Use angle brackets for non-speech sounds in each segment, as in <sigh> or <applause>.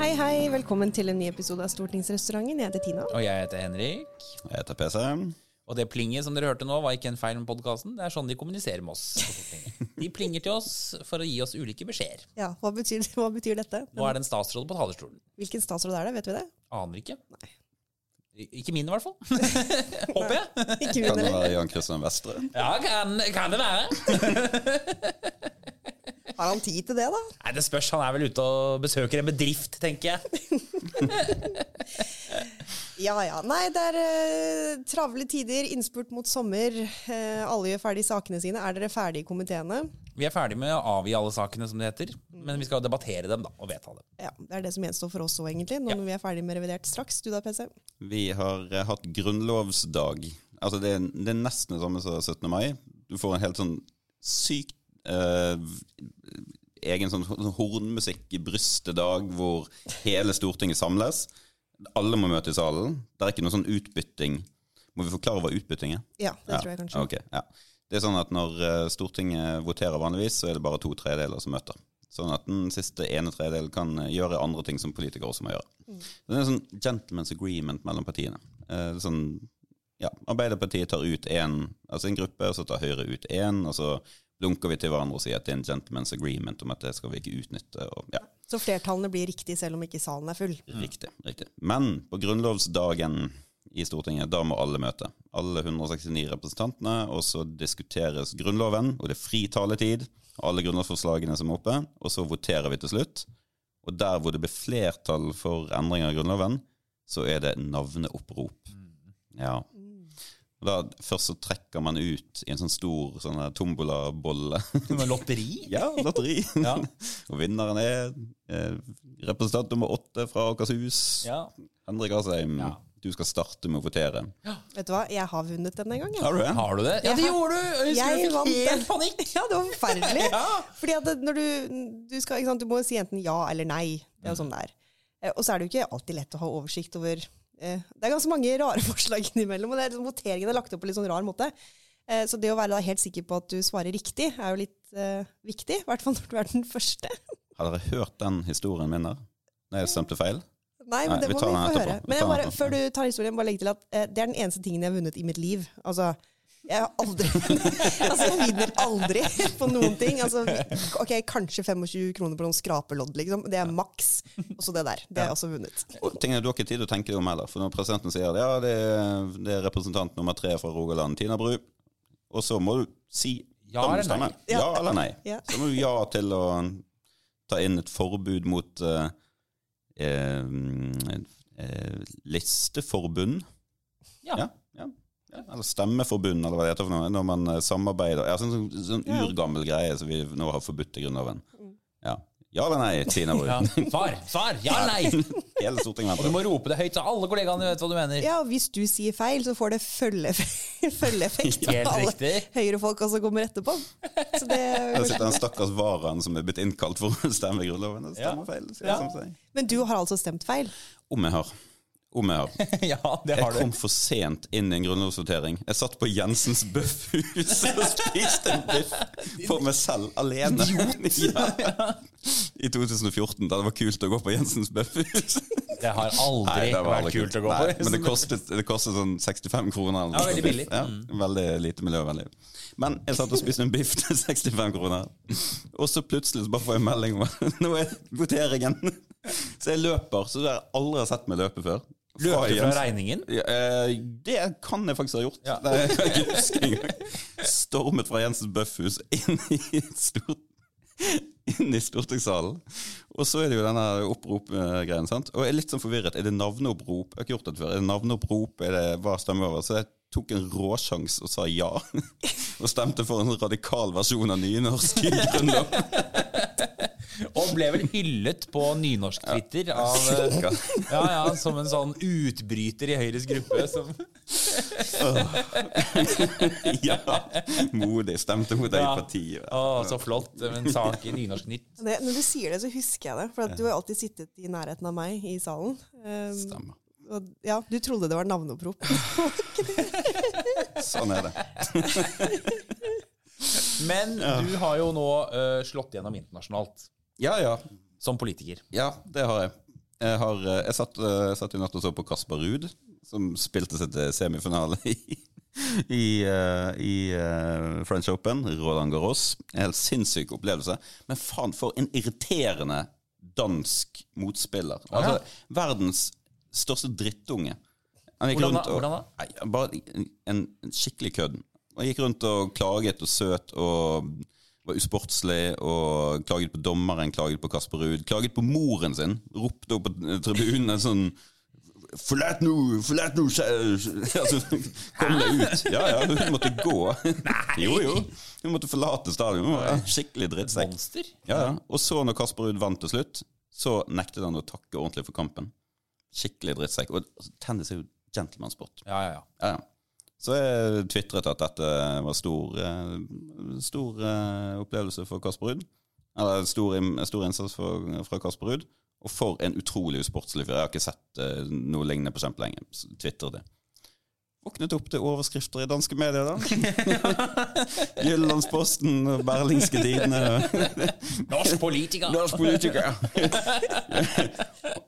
Hei, hei. Velkommen til en ny episode av Stortingsrestauranten. Jeg heter Tina. Og jeg heter Henrik. Og Jeg heter PC. Og det plinget som dere hørte nå, var ikke en feil med podkasten. Det er sånn de kommuniserer med oss. De plinger til oss for å gi oss ulike beskjeder. Ja, Hva betyr, hva betyr dette? Nå er det en statsråd på talerstolen. Hvilken statsråd er det? Vet vi det? Aner ikke. Nei. Ikke min, i hvert fall. <laughs> Håper jeg. Ikke Kan det være Jan Christian Vestre? Ja, kan, kan det være. <laughs> Har han tid til det, da? Nei, Det spørs. Han er vel ute og besøker en bedrift, tenker jeg. <laughs> Ja ja. Nei, det er eh, travle tider, innspurt mot sommer. Eh, alle gjør ferdig sakene sine. Er dere ferdige i komiteene? Vi er ferdig med å avgi alle sakene, som det heter. Men vi skal debattere dem da, og vedta dem. Ja, Det er det som gjenstår for oss òg, egentlig. Nå Ja. når vi er ferdig med revidert straks. Du da, PC? Vi har eh, hatt grunnlovsdag. Altså det, er, det er nesten det samme som 17. mai. Du får en helt sånn sykt eh, egen sånn hornmusikk i brystet-dag hvor hele Stortinget samles. Alle må møte i salen. Det er ikke noe sånn utbytting. Må vi forklare hva utbytting er? Ja, det tror jeg kanskje. Okay, ja. Det er sånn at Når eh, Stortinget voterer vanligvis, så er det bare to tredjedeler som møter. Sånn at den siste ene tredjedelen kan eh, gjøre andre ting som politikere også må gjøre. Det er en sånn gentleman's agreement mellom partiene. Eh, sånn, ja, Arbeiderpartiet tar ut én, altså en gruppe, og så tar Høyre ut én. Og så blunker vi til hverandre og sier at det er en gentleman's agreement om at det skal vi ikke utnytte. Og, ja, Så flertallene blir riktig selv om ikke salen er full. Riktig. riktig. Men på grunnlovsdagen i Stortinget, da må alle møte. Alle 169 representantene, og så diskuteres Grunnloven, og det er fri taletid. Alle grunnlovsforslagene som er oppe, og så voterer vi til slutt. Og der hvor det blir flertall for endringer i Grunnloven, så er det navneopprop. Ja. Og da, først så trekker man ut i en sånn stor sånn tombolabolle. Lotteri? <laughs> Ja, lotteri. <laughs> Ja. og vinneren er eh, representant nummer åtte fra Akershus. Ja. Henrik Asheim. Ja. Du skal starte med å votere. Vet du hva, jeg har vunnet denne gangen. Har du det? Har du det? Ja, det gjorde du! Jeg husker Jeg du fikk helt panikk. <laughs> Ja, det var forferdelig. Ja. Fordi at når du, du skal, ikke sant, du må si enten ja eller nei. Det er jo sånn det er. Eh, Og så er det jo ikke alltid lett å ha oversikt over Det er ganske mange rare <laughs> forslag innimellom, og det er, liksom, voteringen er lagt opp på litt sånn rar måte. Eh, Så det å være da helt sikker på at du svarer riktig, er jo litt uh, viktig. I hvert fall når du er den første. <laughs> Har dere hørt den historien min der? Når jeg stemte feil? Nei, men det Nei, må vi få høre. Men bare, før du tar historien, bare legge til at uh, det er den eneste tingen jeg har vunnet i mitt liv. Altså, jeg har aldri <laughs> Altså, jeg vinner aldri på noen ting. Altså, ok, kanskje 25 kroner på noen skrapelodd, liksom. Det er maks. Og så det der. Det har jeg også vunnet. Og tingene Du har ikke tid til å tenke deg om heller. For når presidenten sier ja, det er, det er representant nummer tre fra Rogaland, Tina Bru, og så må du si Ja eller stemme. nei? Ja eller nei. Ja. Så må du ja til å ta inn et forbud mot uh, eh, eh, listeforbund. Ja. Ja, ja. Eller stemmeforbund, eller hva det heter for noe. Når man eh, samarbeider. Ja, sånn, sånn, sånn urgammel greie som vi nå har forbudt i Grunnloven. Ja. ja eller nei, Tina Bru? Ja. Svar! Svar! Ja eller nei! <laughs> Hele Stortinget Og du må rope det høyt, så alle kollegaene vet hva du mener. Ja, og hvis du sier feil, så får det følgeeffekt følge <laughs> på <laughs> alle Høyre-folka som kommer etterpå. Så det Her sitter den stakkars varaen som er blitt innkalt for å stemme i Grunnloven. og Ja. Stemmer feil. Ja. Men du har altså stemt feil? Om jeg har. Om jeg har. <laughs> Ja, det Jeg har kom du. for sent inn i en grunnlovsvotering. Jeg satt på Jensens Bøffhus og spiste en biff for meg selv, alene. <laughs> Ja. I 2014, da det var kult å gå på Jensens Bøffhus. Det har aldri det vært aldri kult å gå Nei, på. Men det kostet, det kostet sånn 65 kroner. eller. Ja, veldig billig. Mm. Ja, veldig lite miljøvennlig. Men jeg satt og spiste en biff til 65 kroner, og så plutselig så bare får jeg melding om at <laughs> nå er voteringen. Så jeg løper, så har jeg aldri har sett meg løpe før. Løp du fra regningen? ja, eh, det kan jeg faktisk ha gjort. Ja. <laughs> Det kan jeg ikke huske engang. Stormet fra Jensens Bøffhus inn i, stort, inn i stortingssalen. Og så er det jo denne opprop-greien. sant? Og jeg er litt sånn forvirret. Er det navneopprop? Jeg har ikke gjort det før. Er det navneopprop? Er det hva stemmer over? Så jeg tok en råsjans og sa ja. <laughs> Og stemte for en radikal versjon av nynorsk grunnlov. Og ble vel hyllet på nynorsk-Twitter av eh, <laughs> Ja, ja, som en sånn utbryter i Høyres gruppe som <laughs> Ja. Modig. Stemte mot eget Ja. parti. Å, så flott. En sak i Nynorsk-Nytt. Det, når du sier det, så husker jeg det. For at du har alltid sittet i nærheten av meg i salen. Um, Stemmer. og, ja, du trodde det var navneopprop. <laughs> Sånn er det. Men du har jo nå uh, slått gjennom internasjonalt Ja, ja. som politiker. Ja, det har jeg. Jeg, har, eh, jeg, satt, eh, jeg satt i natt og så på Kasper Ruud, som spilte seg til semifinale <laughs> i, i, eh, i French Open. Roland Garros. En helt sinnssyk opplevelse. Men faen, for en irriterende dansk motspiller. Altså, verdens største drittunge. Han gikk Hvordan rundt og- Hvordan da? Nei, bare en, en skikkelig kødd. Han gikk rundt og klaget og søt og var usportslig og klaget på dommeren, klaget på Kasper Ruud, klaget på moren sin. Ropte opp på tribunen en sånn Forlat nå! Forlat nå! Altså, kom deg ut! Ja, ja, hun måtte gå. Jo, jo. Hun måtte forlate stadion. Skikkelig drittsekk. Ja, ja. Og så, når Kasper Ruud vant til slutt, så nektet han å takke ordentlig for kampen. Skikkelig drittsekk. Og tennis er jo gentlemansport. Ja, ja, ja. Ja, ja. Så jeg tvitret at dette var stor, eh, stor eh, opplevelse for Kasper Ruud. Eller stor, stor innsats for, fra Kasper Ruud. Og for en utrolig usportslig fyr. Jeg har ikke sett eh, noe lignende på kjempelenge. Tvitret det. Våknet opp til overskrifter i danske medier, da. <laughs> Jyllandsposten Berlingske Tidende Norsk politiker! Norsk politiker.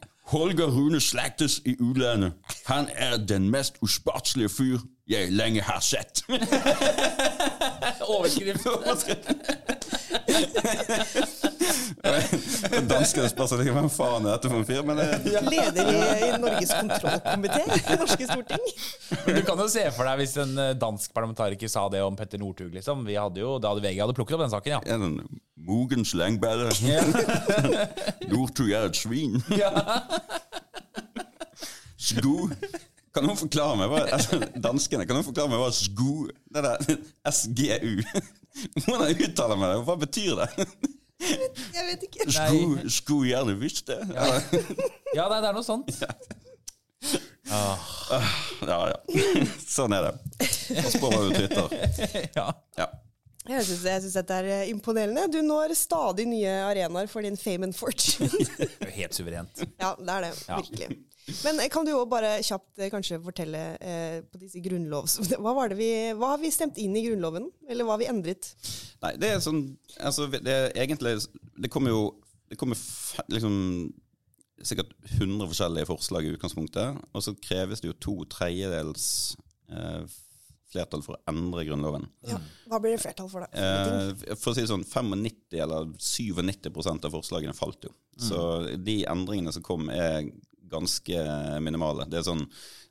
<laughs> Holger Rune slagtes i utlandet. Han er den mest usportslige fyr jeg lenge har sett. <laughs> Overskrift. <laughs> <laughs> <laughs> Danskene spør seg hvem faen er dette for en fyr, men det, Leder i, i Norges kontrollkomité i det norske storting. Men du kan jo se for deg hvis en eh, dansk parlamentariker sa det om Petter Northug, liksom. Vi hadde jo, da hadde VG hadde plukket opp den saken, ja. er den Mogens. <laughs> Northug er et svin. <laughs> Sko Kan noen forklare meg hva altså, Danskene, kan noen forklare meg hva sko Det der SGU Hvordan uttaler man det? Hva betyr det? Jeg vet ikke. Skulle, sko gjerne visst det. Ja, Ja, nei, det er noe sånt. ja. ja. Sånn er det. Pass på hva du twitter. Ja. Ja. Jeg syns, jeg syns dette er eh, imponerende. Du når stadig nye arenaer for din fame and fortune. Helt suverent. ja, det er det. Virkelig. Men eh, kan du jo bare kjapt eh, kanskje fortelle eh, på disse grunnlovs... <laughs> Hva, var det vi, hva har vi stemt inn i Grunnloven? Eller hva har vi endret? Nei, det er sånn Altså, det er egentlig Det kommer jo Det kommer liksom sikkert 100 forskjellige forslag i utgangspunktet, og så kreves det jo to tredjedels eh, flertall for å endre Grunnloven. Ja. Hva blir det flertall for, da? for? Eh, for å si det sånn, 95 eller 97% av forslagene falt jo. Så de endringene som kom, er ganske minimale. Det er sånn,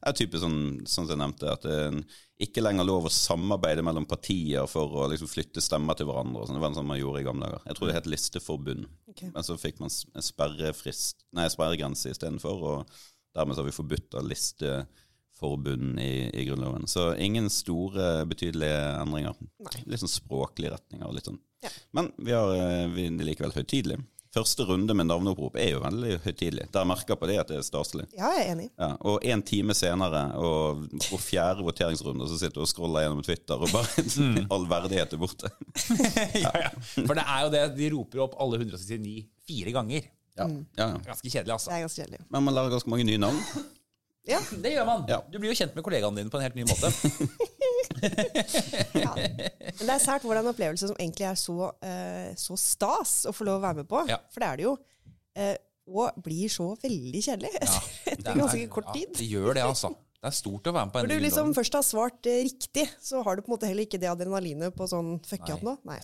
er typisk sånn, sånn som jeg nevnte, at det er ikke lenger lov å samarbeide mellom partier for å liksom flytte stemmer til hverandre. sånn. Det var sånn man gjorde i gamle dager. Jeg tror det het listeforbund. Okay. Men så fikk man sperrefrist, nei, sperregrense istedenfor, og dermed så har vi forbudt av listeforbund i, i Grunnloven. Så ingen store, betydelige endringer. Nei. Litt sånn språklige retninger og litt sånn. Ja. Men vi har eh, vi, er likevel høytidelig. Første runde med navneopprop er jo veldig høytidelig. Der merker på det at det er staselig. Ja, jeg er enig. Ja, og en time senere, og, og fjerde voteringsrunde, så sitter du og scroller gjennom Twitter, og bare <laughs> all verdighet er borte. <laughs> ja, ja. For det er jo det, de roper opp alle 169 fire ganger. Ja, ja, ja. Ganske kjedelig, altså. Det er ganske kjedelig. Men man lærer ganske mange nye navn. Ja. Det gjør man. Ja. Du blir jo kjent med kollegaene dine på en helt ny måte. <laughs> <laughs> ja. Men det er sært hvordan en opplevelse som egentlig er så, uh, så stas å få lov å være med på. Ja. For det er det jo. uh, og blir så veldig kjedelig Ja, etter ganske kort tid. Det gjør det, altså. Det er stort å være med på en Når du liksom loven. først har svart eh, riktig, så har du på en måte heller ikke det adrenalinet på sånn fuck Nei. up nå. Nei.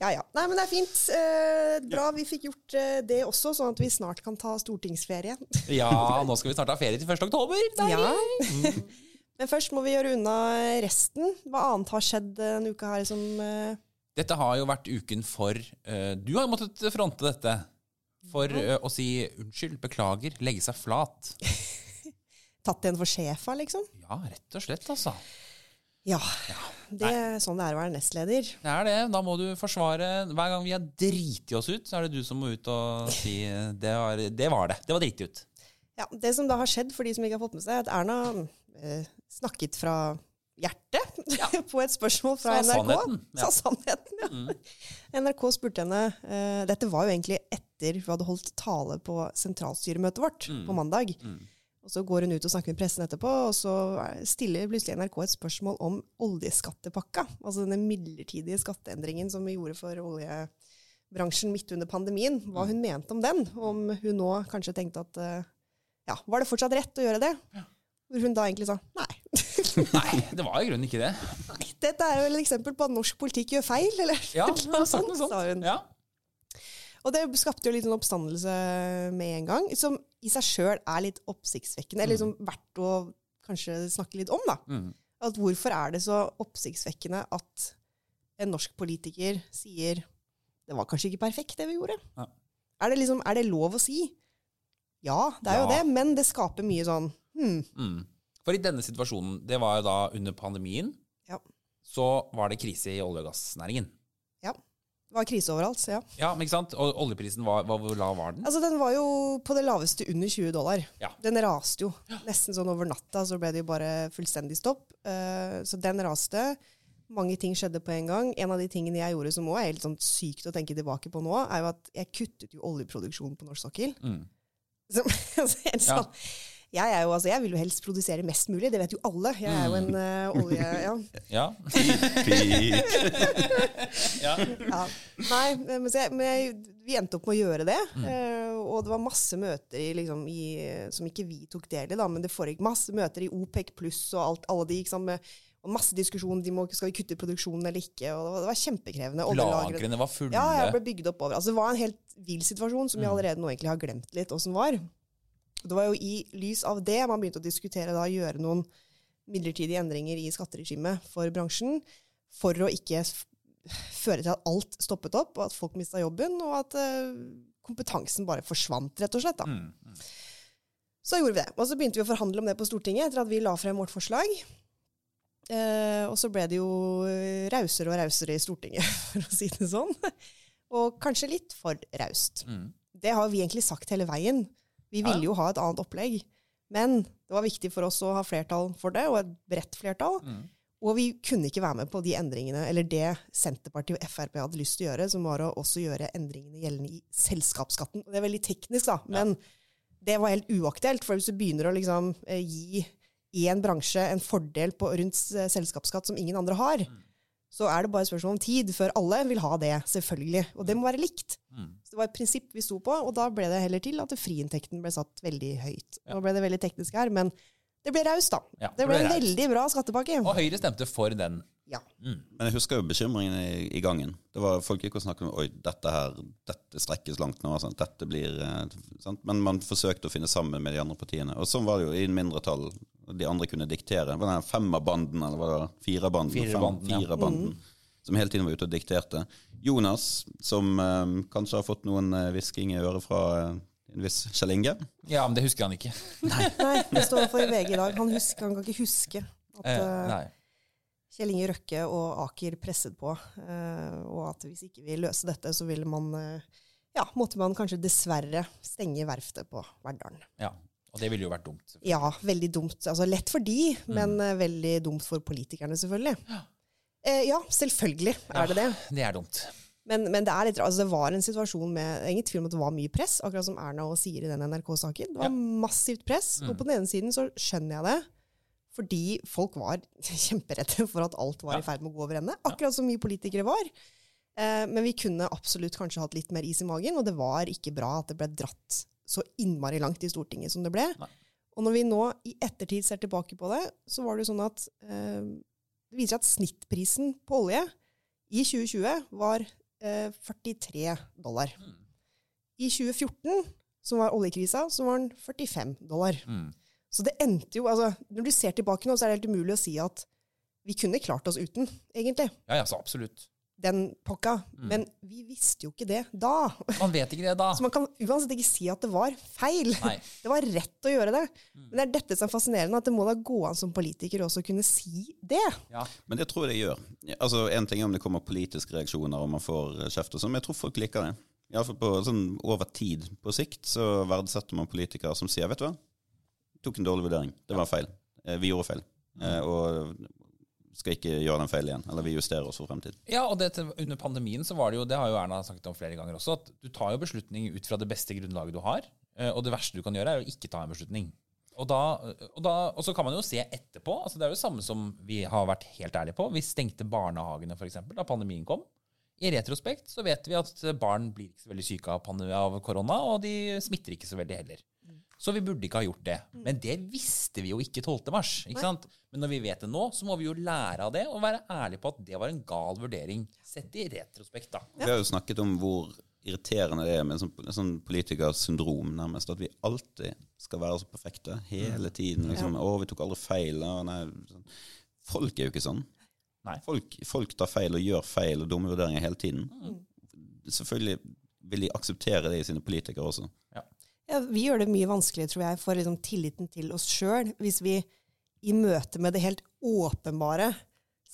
Ja, ja. Nei, men det er fint. Eh, bra vi fikk gjort eh, det også, sånn at vi snart kan ta stortingsferie. Ja, nå skal vi snart ha ferie til 1. oktober. Deilig. Ja. <laughs> men først må vi gjøre unna resten. Hva annet har skjedd denne uka her som uh... Dette har jo vært uken for uh, Du har jo måttet fronte dette. For uh, å si unnskyld, beklager, legge seg flat. <laughs> tatt igjen for sjefa, liksom? Ja, rett og slett, altså. Ja. Det er sånn det er å være nestleder. Det er det. Da må du forsvare Hver gang vi har driti oss ut, så er det du som må ut og si det var det. Var det. det var driti ut. Ja, Det som da har skjedd, for de som ikke har fått med seg, at Erna eh, snakket fra hjertet <laughs> på et spørsmål fra Sa NRK. sannheten, ja. Sa sannheten, ja. NRK spurte henne uh, Dette var jo egentlig etter vi hadde holdt tale på sentralstyremøtet vårt på mandag. Og Så går hun ut og snakker med pressen etterpå, og så stiller plutselig NRK et spørsmål om oljeskattepakka. Altså denne midlertidige skatteendringen som vi gjorde for oljebransjen midt under pandemien. Hva hun mente om den. Om hun nå kanskje tenkte at eh, ja, var det fortsatt rett å gjøre det? Hvor hun da egentlig sa nei. <laughs> Nei, det var i grunnen ikke det. Dette er jo et eksempel på at norsk politikk gjør feil, eller Ja, <laughs> sagt <laughs> sånt, noe sånt. sa hun. Ja. Og det skapte jo litt sånn oppstandelse med en gang, som i seg sjøl er litt oppsiktsvekkende. Eller liksom verdt å kanskje snakke litt om, da. Mm. At hvorfor er det så oppsiktsvekkende at en norsk politiker sier det var kanskje ikke perfekt, det vi gjorde. Ja. Er, det liksom, er det lov å si? Ja, det er jo det, men det skaper mye sånn hmm. Mm. For i denne situasjonen, det var jo da under pandemien, Ja. så var det krise i olje- og gassnæringen. ja. Det var krise overalt, så ja. Ja, men ikke sant? Og oljeprisen, var, var, hvor lav var den? Altså, den var jo på det laveste under 20 dollar. Ja. Den raste jo. Nesten sånn over natta så ble det jo bare fullstendig stopp. Uh, så den raste. Mange ting skjedde på en gang. En av de tingene jeg gjorde som også er helt sånn sykt å tenke tilbake på nå, er jo at jeg kuttet jo oljeproduksjonen på norsk sokkel. Mm. Så, <laughs> altså, helt Ja. Jeg, er jo, altså, jeg vil jo helst produsere mest mulig, det vet jo alle. Jeg er jo en uh, olje... Ja. Ja. <laughs> Ja. Ja. Nei, men, så jeg, men jeg, vi endte opp med å gjøre det. Mm. eh, og det var masse møter i, liksom, i, som ikke vi tok del i, da, men det foregikk masse møter i OPEC pluss og alt, alle de. Liksom, og masse diskusjon de må, skal vi kutte produksjonen eller ikke. og Det var, det var kjempekrevende. Lagrene var fulle. Ja, jeg ble bygd opp over. Altså, det var en helt vill situasjon som vi Mm. allerede nå egentlig har glemt litt åssen var. Det var jo i lys av det man begynte å diskutere da gjøre noen midlertidige endringer i skatteregimet for bransjen, for å ikke føre til at alt stoppet opp, og at folk mista jobben, og at uh, kompetansen bare forsvant, rett og slett. da. Mm. Så gjorde vi det. Og så begynte vi å forhandle om det på Stortinget etter at vi la frem vårt forslag. Eh, og så ble det jo eh, rausere og rausere i Stortinget, <laughs> for å si det sånn. Og kanskje litt for raust. Mm. Det har vi egentlig sagt hele veien. Vi Ja. ville jo ha et annet opplegg. Men det var viktig for oss å ha flertall for det, og et bredt flertall. Mm. Og vi kunne ikke være med på de endringene, eller det Senterpartiet og Frp hadde lyst til å gjøre, som var å også gjøre endringene gjeldende i selskapsskatten. Det er veldig teknisk, da, men det var helt uaktuelt. For hvis du begynner å liksom eh, gi én bransje en fordel på, rundt eh, selskapsskatt som ingen andre har, så er det bare et spørsmål om tid før alle vil ha det, selvfølgelig. Og det må være likt. Mm. Så det var et prinsipp vi sto på, og da ble det heller til at friinntekten ble satt veldig høyt. Ja. Nå ble det veldig teknisk her, men det ble raust, da. Ja, det ble en veldig bra skattepakke. Og Høyre stemte for den. Ja. Mm. Men jeg husker jo bekymringen i, i gangen. Det var Folk gikk og snakket om Oi, dette her, dette strekkes langt nå. Sant? Dette blir, eh, sant? Men man forsøkte å finne sammen med de andre partiene. Og sånn var det jo i en mindretall. De andre kunne diktere. Var det femmerbanden, eller var det firerbanden? Firerbanden, ja. firerbanden Som hele tiden var ute og dikterte. Jonas, som eh, kanskje har fått noen eh, i øret fra eh, en viss Kjell Inge. Ja, men det husker han ikke. <laughs> Nei, det står for i VG i dag. Han, husker, han kan ikke huske at Eh, eh. Kjell Inge Røkke og Aker presset på, eh, og at hvis ikke vi løser dette, så ville man eh, ja, måtte man kanskje dessverre stenge verftet på Verdalen. Ja. Og det ville jo vært dumt. Ja, veldig dumt. Altså lett for de, Mm. men uh, veldig dumt for politikerne, selvfølgelig. Eh, ja, selvfølgelig er det det. Det er dumt. Men, men det, er litt, altså det var en situasjon med ingen tvil om at det var mye press, akkurat som Erna og sier i den NRK-saken. Det var Ja. massivt press. Mm. Og på den ene siden så skjønner jeg det, fordi folk var <laughs> kjemperedde for at alt var Ja. i ferd med å gå over ende. Akkurat som vi politikere var. Eh, men vi kunne absolutt kanskje hatt litt mer is i magen, og det var ikke bra at det ble dratt så innmari langt i Stortinget som det ble. Nei. Og når vi nå i ettertid ser tilbake på det, så var det sånn at eh, det viser at snittprisen på olje i 2020 var eh, 43 dollar. Mm. I 2014, som var oljekrisa, så var den 45 dollar. Mm. Så det endte jo altså, Når du ser tilbake nå, så er det helt umulig å si at vi kunne klart oss uten, egentlig, Ja, ja, så absolutt. Den pakka. Mm. Men vi visste jo ikke det da. Man vet ikke det da. <laughs> Så man kan uansett ikke si at det var feil. Nei. <laughs> Det var rett å gjøre det. Mm. Men det er dette som er fascinerende, at det må da gå an som politiker også å kunne si det. Ja. Men det tror jeg det gjør. Altså, En ting er om det kommer politiske reaksjoner og man får eh, kjeft, og sånn, men jeg tror folk liker det. Iallfall på sånn over tid. På sikt så verdsetter man politikere som sier vet du hva, tok en dårlig vurdering. Det var feil. Eh, Vi gjorde feil. Eh, Og skal ikke gjøre den feil igjen. Eller vi justerer oss for fremtiden. Ja, og det, under pandemien så var det jo, det har jo Erna snakket om flere ganger også, at du tar jo beslutning ut fra det beste grunnlaget du har, eh, og det verste du kan gjøre er å ikke ta en beslutning. Og, da, og, da, og så kan man jo se etterpå, altså det er jo det samme som vi har vært helt ærlige på. Vi stengte barnehagene for eksempel, da pandemien kom. I retrospekt så vet vi at barn blir ikke så veldig syke av, av korona, og de smitter ikke så veldig heller. Så vi burde ikke ha gjort det. Men det visste vi jo ikke 12. mars. Ikke sant? Men når vi vet det nå, så må vi jo lære av det og være ærlige på at det var en gal vurdering, sett i retrospekt. da. Vi har jo snakket om hvor irriterende det er med en sånn, en sånn politikersyndrom, nærmest. At vi alltid skal være så perfekte hele tiden. Liksom, 'Å, vi tok aldri feil.' Nei. sånn. Folk er jo ikke sånn. Nei. Folk, folk tar feil og gjør feil og dumme vurderinger hele tiden. Selvfølgelig vil de akseptere det i sine politikere også. Ja, vi gjør det mye vanskeligere, tror jeg, for liksom tilliten til oss sjøl, hvis vi i møte med det helt åpenbare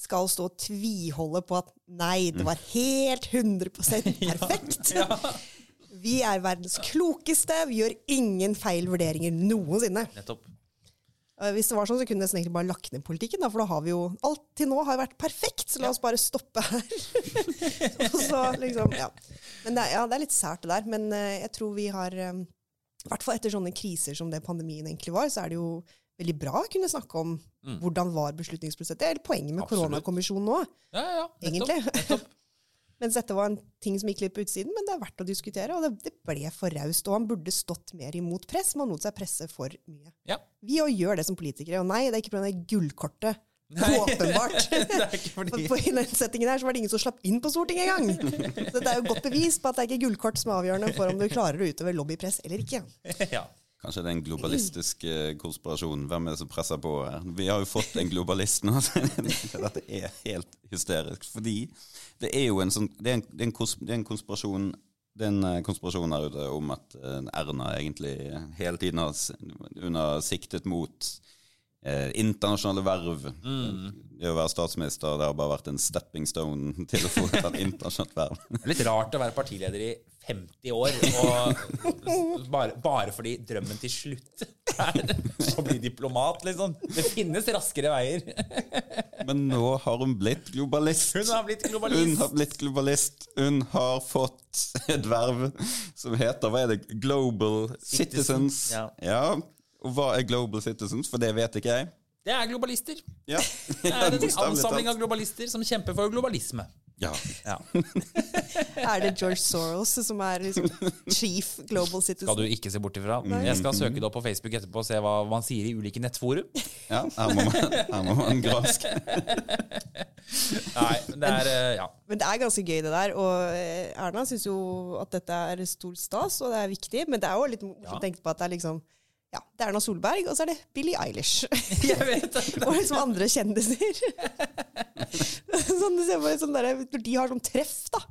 skal stå og tviholde på at nei, det var helt 100% <laughs> perfekt. Vi er verdens klokeste, vi gjør ingen feil vurderinger noensinne. Nettopp. Hvis det var sånn, så kunne jeg egentlig bare lagt ned politikken, da, for da har vi jo Alt til nå har vært perfekt, så la oss bare stoppe her. <laughs> Så liksom, ja. Men det er, ja, det er litt sært, det der. Men eh, jeg tror vi har eh, I hvert fall etter sånne kriser som det pandemien egentlig var, så er det jo veldig bra å kunne snakke om hvordan var beslutningsprosesset. Det er poenget med koronakommisjonen nå, Ja, ja, ja. Egentlig. nettopp. <laughs> Mens dette var en ting som gikk litt på utsiden, men det er verdt å diskutere. Og det, det ble for raust, og han burde stått mer imot press. Man lot seg presse for mye. Ja. Vi òg gjør det som politikere. Og nei, det er ikke pga. gullkortet. Åpenbart. <laughs> Fordi på, I den settingen her så var det ingen som slapp inn på Stortinget engang. Så det er jo godt bevis på at det er ikke gullkort som er avgjørende for om du klarer å utøve lobbypress eller ikke. <laughs> ja. Kanskje det er en globalistisk eh, konspirasjon. Hvem er det som presser på her? Vi har jo fått en globalist nå. <laughs> Dette er helt hysterisk. Fordi det er jo en sånn Det er en, det er en, konspirasjon det er en eh, konspirasjon her ute om at eh, Erna egentlig hele tiden har siktet mot eh, internasjonale verv. Det å være statsminister det har bare vært en stepping stone <laughs> til å få et internasjonalt verv. <laughs> Er litt rart å være partileder i 50 år, og bare, bare fordi drømmen til slutt er å bli diplomat, liksom. Det finnes raskere veier. <laughs> Men nå har hun blitt globalist. Hun har blitt Hun globalist. har blitt globalist. Hun har fått et verv som heter hva er det? Global Citizens. Citizens. ja. Og hva er Global Citizens? For det vet ikke jeg. Det er globalister. Ja. <laughs> Det er en ansamling av globalister som kjemper for globalisme. Ja. Ja. <laughs> Er det George Soros som er liksom chief global citizen? Skal du ikke se bort ifra. Jeg skal søke det opp på Facebook etterpå og se hva man sier i ulike nettforum. ja her, må man, her må man graske. <laughs> Nei, det er eh, Ja. Men det er ganske gøy, det der. Og eh, Erna syns jo at dette er stor stas, og det er viktig. Men det er jo litt morsomt å tenke på at det er liksom ja, det er Erna Solberg, og så er det Billie Eilish. <laughs> Jeg vet det. og liksom andre kjendiser. <laughs> sånn, du ser bare sånn der, Når de har sånn treff, da.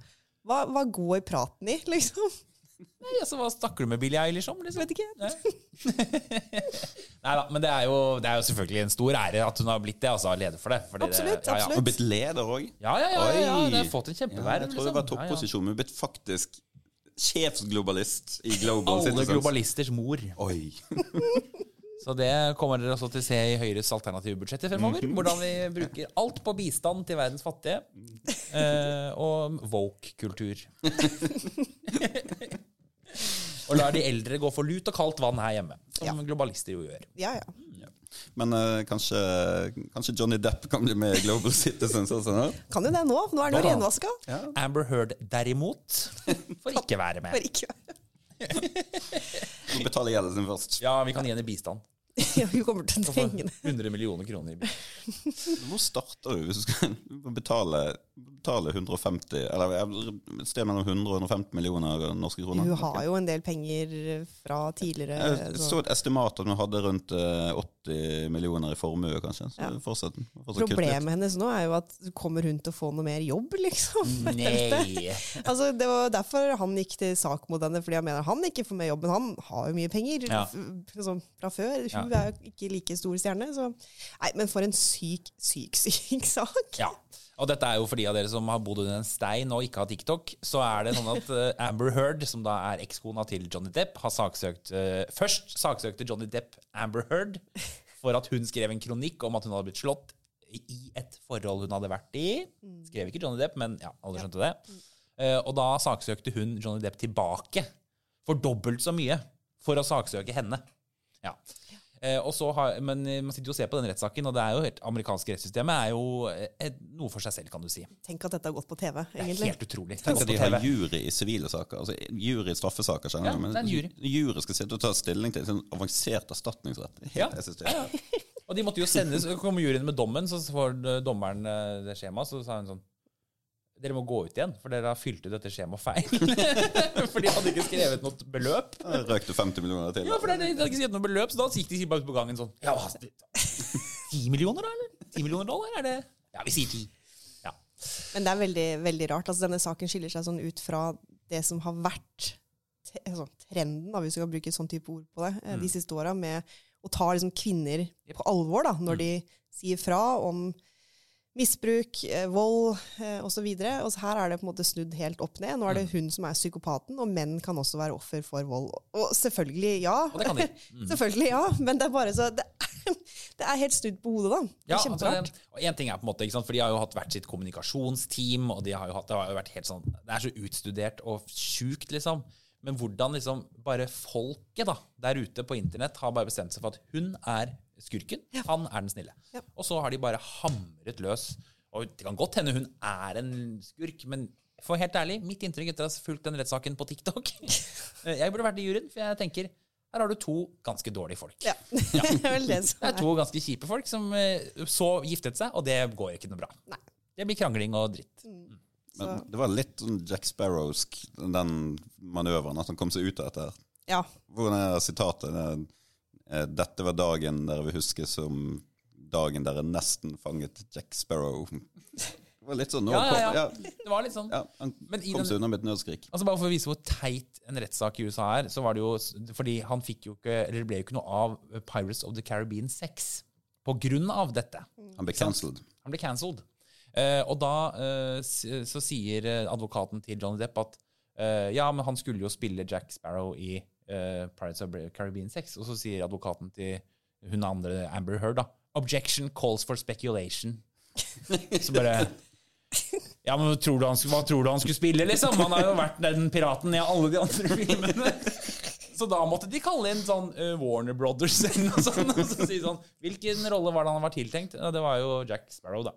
Hva, hva går praten i, liksom? Nei, altså, Hva snakker du med Billie Eilish om? Liksom? Vet ikke. <laughs> Nei da, men det er, jo, det er jo selvfølgelig en stor ære at hun har blitt det, altså leder for det. fordi Absolutt, det, ja, ja. absolutt. Og blitt leder òg. Ja, ja, ja, ja, ja, det har fått en Ja, jeg tror det var topposisjon. Hun er blitt faktisk sjefsglobalist i Global Alle Citizens. globalisters mor. Oi. <laughs> Så det kommer dere også til å se i Høyres alternative budsjetter fremover. Hvordan vi bruker alt på bistand til verdens fattige. Eh, og woke-kultur. <laughs> og lar de eldre gå for lut og kaldt vann her hjemme. Som Ja. globalister jo gjør. Ja, ja. Men uh, kanskje, kanskje Johnny Depp kan bli med i Global Citizens også? nå? <laughs> Kan jo det nå. Nå er det jo renvaska. Ja. Amber Heard derimot får ikke <laughs> være med. Får ikke Hun betaler gjelden sin først. Ja, vi kan gi henne bistand. <laughs> ja, Vi kommer til å trenge det. 100 millioner kroner. i bistand. Hvor starter du hvis du skal betale, betale 150 Eller et sted mellom 100 og 150 millioner norske kroner? Hun har jo en del penger fra tidligere. Jeg Så. så et estimat at hun hadde rundt eh, 80 millioner i formue, kanskje. Så Ja. Fortsatt, fortsatt. Problemet hennes nå er jo at kommer hun til å få noe mer jobb, liksom? <laughs> Nei. Altså, det var derfor han gikk til sak mot henne, fordi han mener han ikke får mer jobb, men han har jo mye penger Ja. liksom, fra før. Hun Ja. er jo ikke like stor stjerne. Så. Nei, men for en syk, syk, <laughs> syk sak. Ja. Og dette er jo for de av dere som har bodd under en stein og ikke har TikTok. Så er det sånn at eh, Amber Heard, som da er ekskona til Johnny Depp, har saksøkt eh, Først saksøkte Johnny Depp Amber Heard for at hun skrev en kronikk om at hun hadde blitt slått i et forhold hun hadde vært i. Skrev ikke Johnny Depp, men ja, alle skjønte det. Eh, og da saksøkte hun Johnny Depp tilbake for dobbelt så mye for å saksøke henne. Ja. Eh, og så har, men eh, man sitter jo og ser på den rettssaken, og det er jo helt, amerikanske rettssystemet er jo eh, noe for seg selv, kan du si. Tenk at dette har gått på TV, egentlig. Det er helt utrolig. Tenk at de har jury i sivile saker. Altså jury i straffesaker, skjønner Ja. Men jury. jury skal sitte og ta stilling til en avansert erstatningsrett. Helt Ja. helt. Og de måtte jo sendes, så kom juryen med dommen, så får dommeren det skjemaet, så sa hun sånn dere må gå ut igjen, for dere har fylt ut dette skjemaet feil. <laughs> for de hadde ikke skrevet noe beløp. Da Røk du 50 millioner til. Ja, for de hadde ikke skrevet noe beløp, så da gikk de bare ut på gangen sånn Ja, hva, <laughs> Ti millioner, da, eller? 10 millioner dollar, er det? Ja, vi sier ti. Ja. Men det er veldig, veldig rart. Altså, denne saken skiller seg sånn ut fra det som har vært altså, trenden, da, hvis vi skal bruke et sånn type ord på det, eh, Mm. de siste åra, med å ta liksom, kvinner på alvor da, når Mm. de sier fra om misbruk, eh, vold eh, osv. Og så her er det på en måte snudd helt opp ned. Nå er det Mm. hun som er psykopaten, og menn kan også være offer for vold. Og selvfølgelig, ja. Og det kan de. <laughs> Mm. Selvfølgelig, ja. Men det er bare så Det, <laughs> det er helt snudd på hodet, da. Det er Ja, kjemperart. Altså, og en ting er på en måte, for De har jo hatt hvert sitt kommunikasjonsteam, og de har jo hatt, det har jo vært helt sånn, det er så utstudert og sjukt, liksom. Men hvordan liksom bare folket da, der ute på internett har bare bestemt seg for at hun er skurken, han er den snille. Ja. Og så har de bare hamret løs. Og det kan godt hende hun er en skurk, men for helt ærlig, mitt inntrykk etter å ha fulgt den rettssaken på TikTok <laughs> Jeg burde vært i juryen, for jeg tenker her har du to ganske dårlige folk. Ja. <laughs> det er det er to ganske kjipe folk som eh, så giftet seg, og det går ikke noe bra. Nei. Det blir krangling og dritt. Men det var litt sånn Jack Sparrowsk, den manøveren, at han kom seg ut av dette. her. Ja. Hvordan er sitatet? Det er, Dette var dagen dere vil huske som dagen dere nesten fanget Jack Sparrow. Det var litt sånn nå Ja, ja, ja. Det var litt sånn. ja, Han Men kom seg unna med et nødskrik. Altså Bare for å vise hvor teit en rettssak i USA er, så var det jo fordi han fikk jo ikke Eller det ble jo ikke noe av Pirates of the Caribbean 6 på grunn av dette. Han ble cancelled. Han ble cancelled. Uh, og da uh, så sier eh, advokaten til Johnny Depp at uh, ja, men han skulle jo spille Jack Sparrow i eh, Pirates of Caribbean 6. Og så sier advokaten til hun andre, Amber Heard, da Objection calls for speculation. <laughs> Så bare Ja, men tror du han, hva tror du han skulle spille, liksom? Han har jo vært den piraten i alle de andre filmene. Så da måtte de kalle inn sånn uh, Warner Brothers eller noe sånt. Og så si sånn Hvilken rolle var det han var tiltenkt? Ja, det var jo Jack Sparrow, da.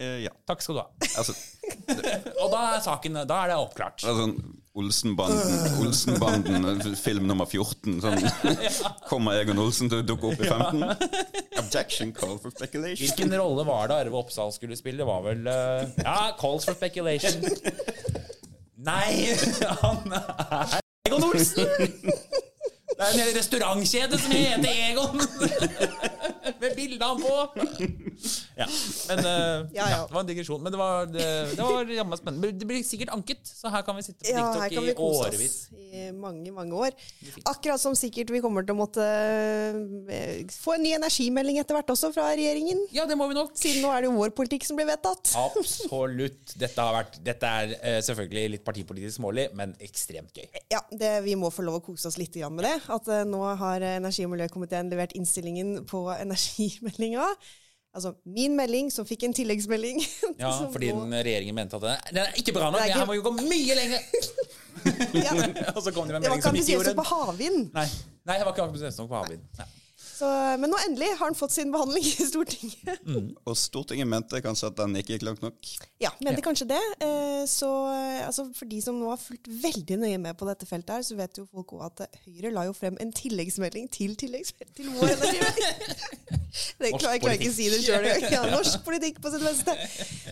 Uh, ja. Takk skal du ha. Altså, <laughs> Og da er saken Da er det oppklart. sånn Olsenbanden, Olsenbanden film nummer 14. Sånn, <laughs> kommer Egon Olsen til å dukke opp i 15? <laughs> Objection call for speculation. Hvilken rolle var det Arve Oppsal skulle spille? Det var vel eh, Ja, Calls for Speculation. Nei, <laughs> han er Egon Olsen! Det er en hel restaurantkjede som heter Egon! Med bilde av han på. Ja, men uh, Ja, ja, det var en digresjon. Men det var, det, det var jammen spennende. Det blir sikkert anket, så her kan vi sitte på Ja, her TikTok kan vi i årevis. i mange, mange år. Akkurat som sikkert vi kommer til å måtte eh, få en ny energimelding etter hvert også fra regjeringen. Ja, det må vi nok. Siden nå er det jo vår politikk som blir vedtatt. Absolutt. Dette, har vært, dette er eh, selvfølgelig litt partipolitisk smålig, men ekstremt gøy. Ja, det, Vi må få lov å kose oss litt med det. At uh, nå har energi- og miljøkomiteen levert innstillingen på <laughs> energimeldinga. Altså min melding, som fikk en tilleggsmelding. <laughs> Ja, fordi den regjeringen mente at den, er ikke bra nok. Det er her må jo gå mye lenger. <laughs> ja, <laughs> Og så kom de med en Det melding ikke var ikke ambisiøst nok på havvind. Nei, Nei, det var ikke ambisiøst nok på havvind. Så, men nå endelig har han fått sin behandling i Stortinget. Og Stortinget mente kanskje at den ikke gikk langt nok. Ja, mente kanskje det. Eh, Så eh, altså, for de som nå har fulgt veldig nøye med på dette feltet, her, så vet jo folk òg at Høyre la jo frem en tilleggsmelding til tilleggsmelding til vår energimelding. <laughs> Det klarer jeg klarer ikke å si det sjøl engang. <laughs> Ja, norsk politikk på sitt beste.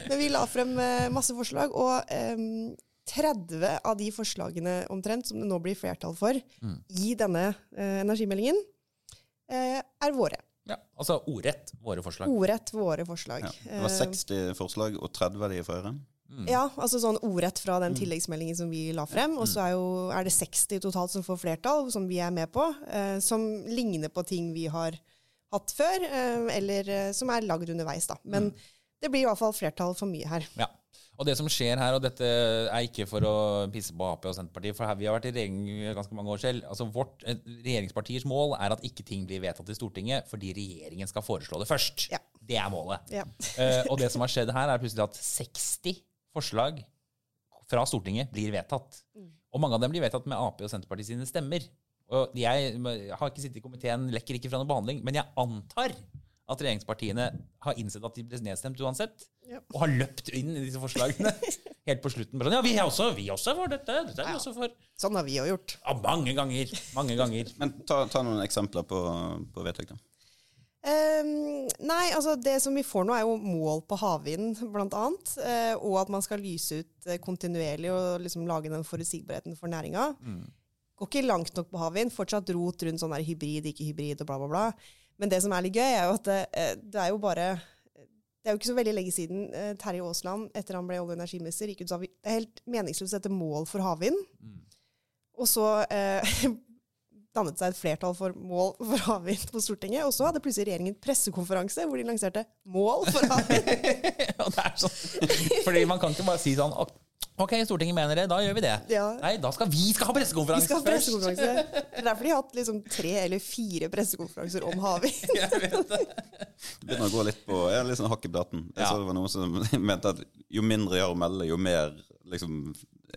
Men vi la frem eh, masse forslag, og Um, 30 av de forslagene omtrent som det nå blir flertall for Mm. i denne eh, energimeldingen, er våre. Ja, altså ordrett våre forslag. Ordrett våre forslag. Ja. Det var Eh, 60 forslag, og 30 av de fra Høyre. Ja, altså sånn ordrett fra den tilleggsmeldingen som vi la frem. Og så er, jo, er det 60 totalt som får flertall, som vi er med på. Eh, som ligner på ting vi har hatt før, eh, eller eh, som er lagd underveis, da. Men det blir i hvert fall flertall for mye her. Ja. Og det som skjer her, og dette er ikke for å pisse på Ap og Senterpartiet, for her vi har vært i regjering ganske mange år selv. altså vårt eh, Regjeringspartiers mål er at ikke ting blir vedtatt i Stortinget fordi regjeringen skal foreslå det først. Ja. Det er målet. Ja. uh, <laughs> og det som har skjedd her, er plutselig at 60 forslag fra Stortinget blir vedtatt. Og mange av dem blir vedtatt med Ap og Senterpartiet sine stemmer. Og jeg har ikke sittet i komiteen, lekker ikke fra noen behandling, men jeg antar at regjeringspartiene har innsett at de ble nedstemt uansett, Ja. og har løpt inn i disse forslagene <laughs> helt på slutten. Sånn, ja, vi er også, vi også for dette. Dette er vi Ja. også for. Sånn har vi jo gjort. Ja, mange ganger. Mange ganger. Men ta, ta noen eksempler på, på vedtak, da. Ehm, nei, altså det som vi får nå er jo mål på havvind, blant annet. Uh, og at man skal lyse ut eh, kontinuerlig og liksom lage den forutsigbarheten for næringa. Går ikke langt nok på havvind. Fortsatt rot rundt sånn der hybrid, ikke hybrid og bla, bla, bla. Men det som er litt gøy, er jo at det, eh, det er jo bare Det er jo ikke så veldig lenge siden eh, Terje Aasland, etter han ble olje- og energiminister, gikk ut og sa det er helt meningsløst å sette mål for havvind. Og så eh, <laughs> dannet seg et flertall for mål for havvind på Stortinget. Og så hadde plutselig regjeringen pressekonferanse hvor de lanserte mål for havvind. <laughs> Ja, det er sånn. Fordi man kan ikke bare si sånn «Ok, Stortinget mener det, da gjør vi det. Ja. Nei, da skal vi skal ha Vi pressekonferanse skal ha først! pressekonferanse. <laughs> Det er derfor de har hatt liksom tre eller fire pressekonferanser om havvind. <laughs> Jeg vet det. Det begynner å gå litt på Jeg er litt sånn hakk i blaten. Jeg Ja. så det var noen som <laughs> mente at jo mindre jeg har å melde, jo mer liksom,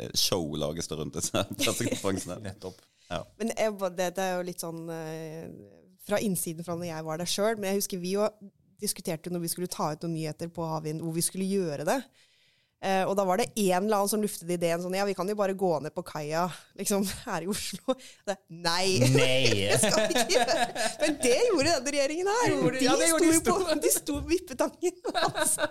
eh, show lages det rundt disse pressekonferansene. Nettopp. Men jeg, ba- det, det er jo litt sånn eh, fra innsiden fra når jeg var der sjøl. Men jeg husker vi jo diskuterte når vi skulle ta ut noen nyheter på havvind, hvor vi skulle gjøre det. Eh, og da var det en eller annen som luftet ideen sånn Ja, vi kan jo bare gå ned på kaia liksom, <laughs> her i Oslo. Det, nei! Nei! <laughs> Det skal vi ikke gjøre. Men det gjorde denne regjeringen her. Gjorde de? Ja, sto de. sto på, de sto på vippetangen. <laughs> Altså,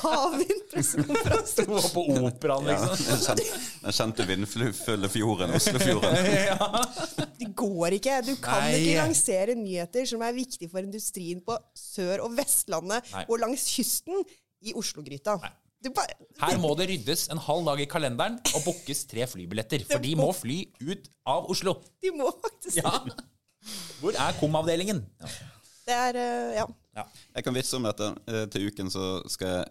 havvind, pressekonferanse. Sto på operaen, liksom. kjente, den kjente vindfulle fjorden, Oslofjorden. Det går ikke. Du kan Nei. ikke lansere nyheter som er viktige for industrien på Sør- og Vestlandet Nei. og langs kysten i Oslo-gryta. Du bare, Her må det ryddes en halv dag i kalenderen og bookes tre flybilletter. For de må fly ut av Oslo. de må faktisk Ja. Hvor er KOM-avdelingen? Ja. Det er eh, Ja. Ja. Jeg kan vitse om dette. Eh, Til uken så skal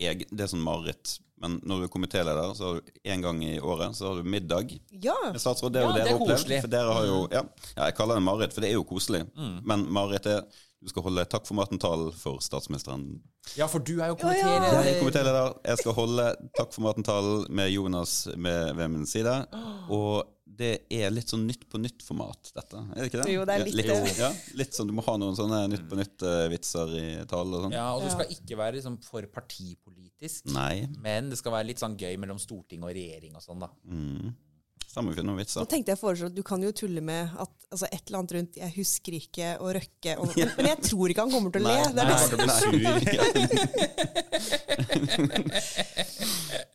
jeg Det er sånn mareritt. Men når du er komitéleder, så har du en gang i året så har du middag ja. med statsråd. Det er jo Ja, dere det er opplevd. koselig. For dere har jo, ja, ja, jeg kaller det mareritt, for det er jo koselig. Men mareritt er du skal holde takk for maten-talen for statsministeren. ja, for du er jo Ja, ja. Jeg er komitéleder. komitéleder. Jeg skal holde takk for maten-talen med Jonas med, ved min side. Og det er litt sånn Nytt på nytt-format, dette. Er det ikke det? Jo, det er litt litt, det. ja, litt sånn, Du må ha noen sånne Nytt på nytt-vitser i talen og sånn. Ja, og du skal ikke være liksom for partipolitisk. Nei. Men det skal være litt sånn gøy mellom storting og regjering og sånn, da. Mm. Så må vi finne noen vitser. Nå tenkte jeg foreslå at Du kan jo tulle med at altså, et eller annet rundt 'jeg husker ikke' og 'Røkke'. Og, <laughs> men, men jeg tror ikke han kommer til å le. Nei, det er Nei, sur.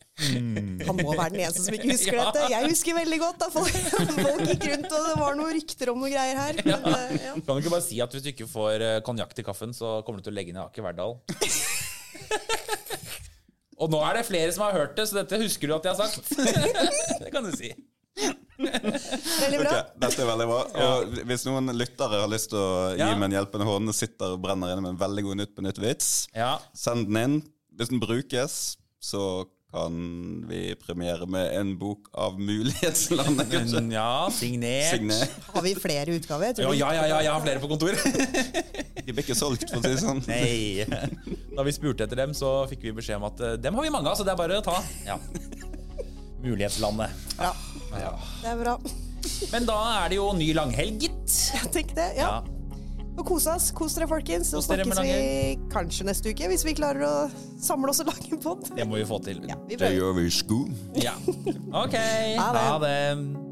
<laughs> han må være den eneste som ikke husker <laughs> Ja. dette. Jeg husker veldig godt da folk, folk gikk rundt, og det var noen rykter om noen greier her. Men, eh, ja. Kan du ikke bare si at hvis du ikke får eh, konjakk til kaffen, så kommer du til å legge ned Aker Verdal? Og nå er det flere som har hørt det, så dette husker du at jeg har sagt. Det kan du si. Veldig bra. Okay, dette er veldig bra. Og hvis noen lyttere har lyst til å gi Ja. meg en hjelpende hånd, sitter og brenner inne med en veldig god Nytt på nytt-vits, Ja. send den inn. Hvis den brukes, så kan vi premiere med en bok av Mulighetslandet, kanskje. Ja, signert. signert. Har vi flere utgaver? Du? ja, ja, ja, jeg har flere på kontor. <laughs> De blir ikke solgt, for å si det sånn. Nei. Da vi spurte etter dem, så fikk vi beskjed om at eh, dem har vi mange av, så det er bare å ta. Ja. Mulighetslandet. Ja, Ja. det er bra. Men da er det jo ny langhelg, gitt. Jeg tenkte det. Ja. Ja. Og kose oss. Kos dere, folkens. Så snakkes vi kanskje neste uke, hvis vi klarer å samle oss og lage en pod. Det må vi få til. Ja, vi Det gjør vi i sko. Ja. OK. Ha det. Ha det.